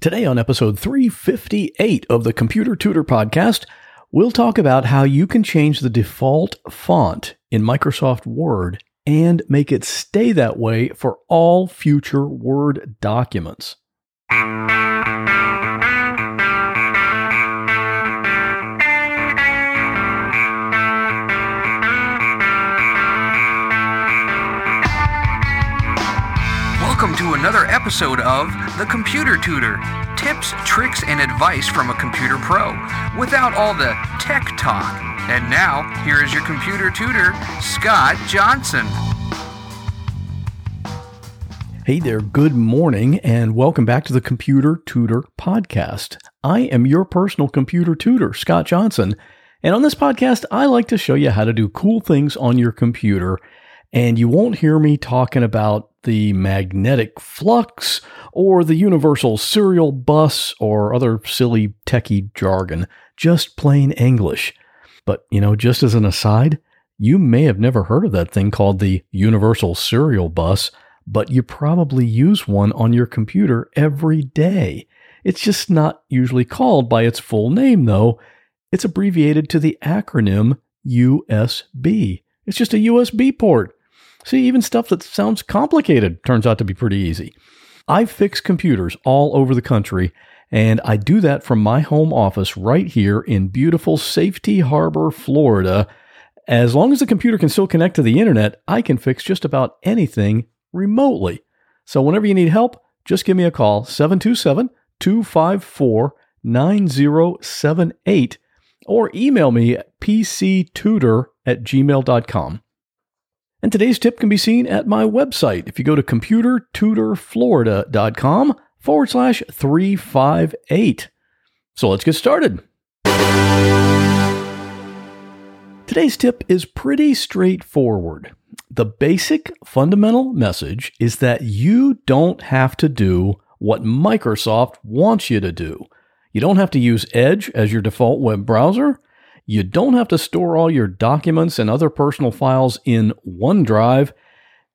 Today, on episode 358 of the Computer Tutor Podcast, we'll talk about how you can change the default font in Microsoft Word and make it stay that way for all future Word documents. Welcome to another episode of The Computer Tutor tips, tricks, and advice from a computer pro without all the tech talk. And now, here is your computer tutor, Scott Johnson. Hey there, good morning, and welcome back to the Computer Tutor Podcast. I am your personal computer tutor, Scott Johnson. And on this podcast, I like to show you how to do cool things on your computer. And you won't hear me talking about the magnetic flux or the universal serial bus or other silly techie jargon, just plain English. But, you know, just as an aside, you may have never heard of that thing called the universal serial bus, but you probably use one on your computer every day. It's just not usually called by its full name, though. It's abbreviated to the acronym USB. It's just a USB port. See, even stuff that sounds complicated turns out to be pretty easy. I fix computers all over the country, and I do that from my home office right here in beautiful Safety Harbor, Florida. As long as the computer can still connect to the internet, I can fix just about anything remotely. So whenever you need help, just give me a call 727 254 9078 or email me at pctutor at gmail.com. And today's tip can be seen at my website. If you go to computertutorflorida.com forward slash 358. So let's get started. Today's tip is pretty straightforward. The basic fundamental message is that you don't have to do what Microsoft wants you to do. You don't have to use Edge as your default web browser. You don't have to store all your documents and other personal files in OneDrive.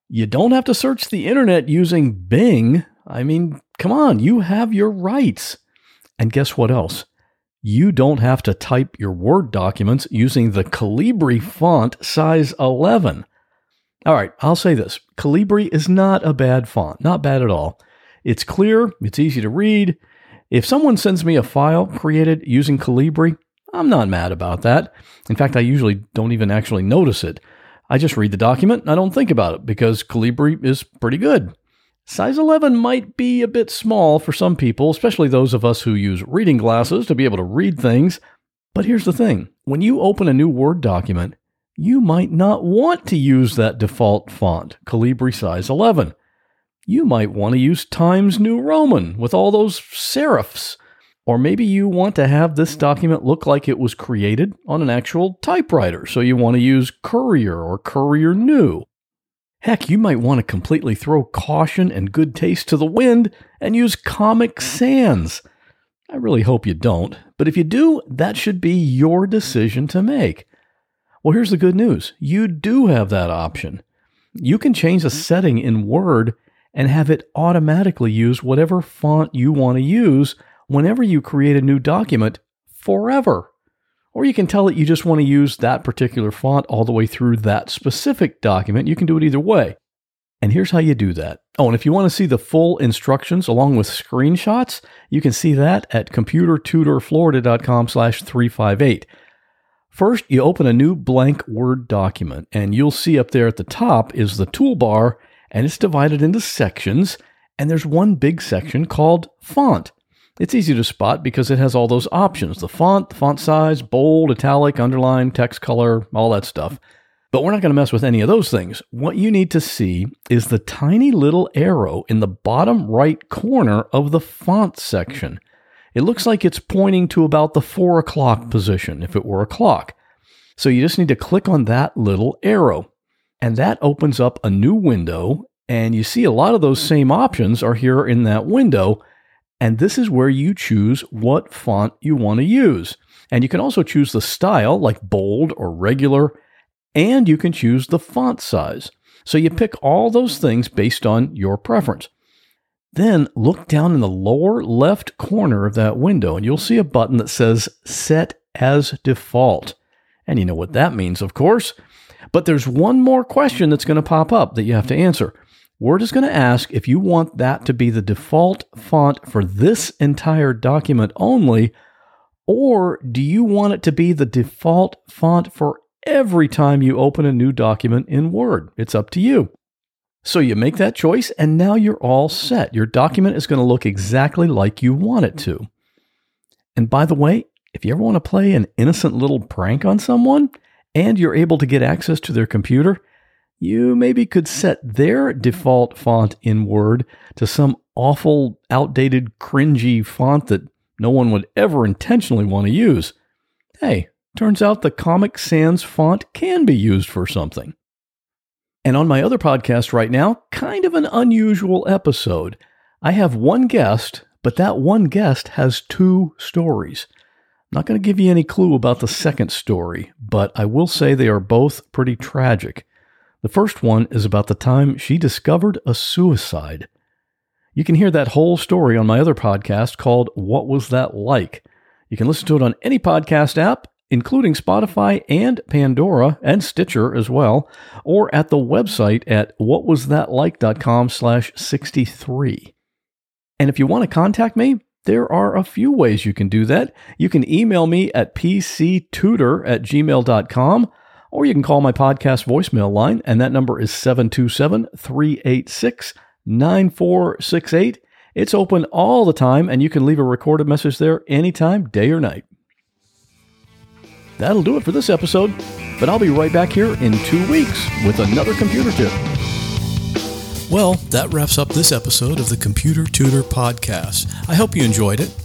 You don't have to search the internet using Bing. I mean, come on, you have your rights. And guess what else? You don't have to type your Word documents using the Calibri font size 11. All right, I'll say this Calibri is not a bad font, not bad at all. It's clear, it's easy to read. If someone sends me a file created using Calibri, I'm not mad about that. In fact, I usually don't even actually notice it. I just read the document and I don't think about it because Calibri is pretty good. Size 11 might be a bit small for some people, especially those of us who use reading glasses to be able to read things. But here's the thing when you open a new Word document, you might not want to use that default font, Calibri size 11. You might want to use Times New Roman with all those serifs. Or maybe you want to have this document look like it was created on an actual typewriter, so you want to use Courier or Courier New. Heck, you might want to completely throw caution and good taste to the wind and use Comic Sans. I really hope you don't, but if you do, that should be your decision to make. Well, here's the good news you do have that option. You can change a setting in Word and have it automatically use whatever font you want to use whenever you create a new document forever. Or you can tell it you just want to use that particular font all the way through that specific document. You can do it either way. And here's how you do that. Oh, and if you want to see the full instructions along with screenshots, you can see that at computertutorflorida.com slash 358. First, you open a new blank Word document, and you'll see up there at the top is the toolbar, and it's divided into sections, and there's one big section called Font. It's easy to spot because it has all those options the font, the font size, bold, italic, underline, text color, all that stuff. But we're not going to mess with any of those things. What you need to see is the tiny little arrow in the bottom right corner of the font section. It looks like it's pointing to about the four o'clock position if it were a clock. So you just need to click on that little arrow. And that opens up a new window. And you see a lot of those same options are here in that window. And this is where you choose what font you want to use. And you can also choose the style, like bold or regular, and you can choose the font size. So you pick all those things based on your preference. Then look down in the lower left corner of that window and you'll see a button that says Set as Default. And you know what that means, of course. But there's one more question that's going to pop up that you have to answer. Word is going to ask if you want that to be the default font for this entire document only, or do you want it to be the default font for every time you open a new document in Word? It's up to you. So you make that choice, and now you're all set. Your document is going to look exactly like you want it to. And by the way, if you ever want to play an innocent little prank on someone and you're able to get access to their computer, you maybe could set their default font in Word to some awful, outdated, cringy font that no one would ever intentionally want to use. Hey, turns out the Comic Sans font can be used for something. And on my other podcast right now, kind of an unusual episode. I have one guest, but that one guest has two stories. I'm not going to give you any clue about the second story, but I will say they are both pretty tragic. The first one is about the time she discovered a suicide. You can hear that whole story on my other podcast called What Was That Like? You can listen to it on any podcast app including Spotify and Pandora and Stitcher as well, or at the website at whatwasthatlike.com slash 63. And if you want to contact me, there are a few ways you can do that. You can email me at pctutor at gmail.com, or you can call my podcast voicemail line, and that number is 727 386 9468. It's open all the time, and you can leave a recorded message there anytime, day or night. That'll do it for this episode, but I'll be right back here in two weeks with another computer tip. Well, that wraps up this episode of the Computer Tutor Podcast. I hope you enjoyed it.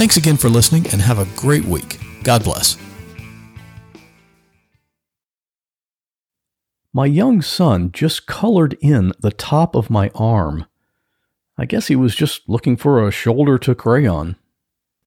Thanks again for listening and have a great week. God bless. My young son just colored in the top of my arm. I guess he was just looking for a shoulder to crayon.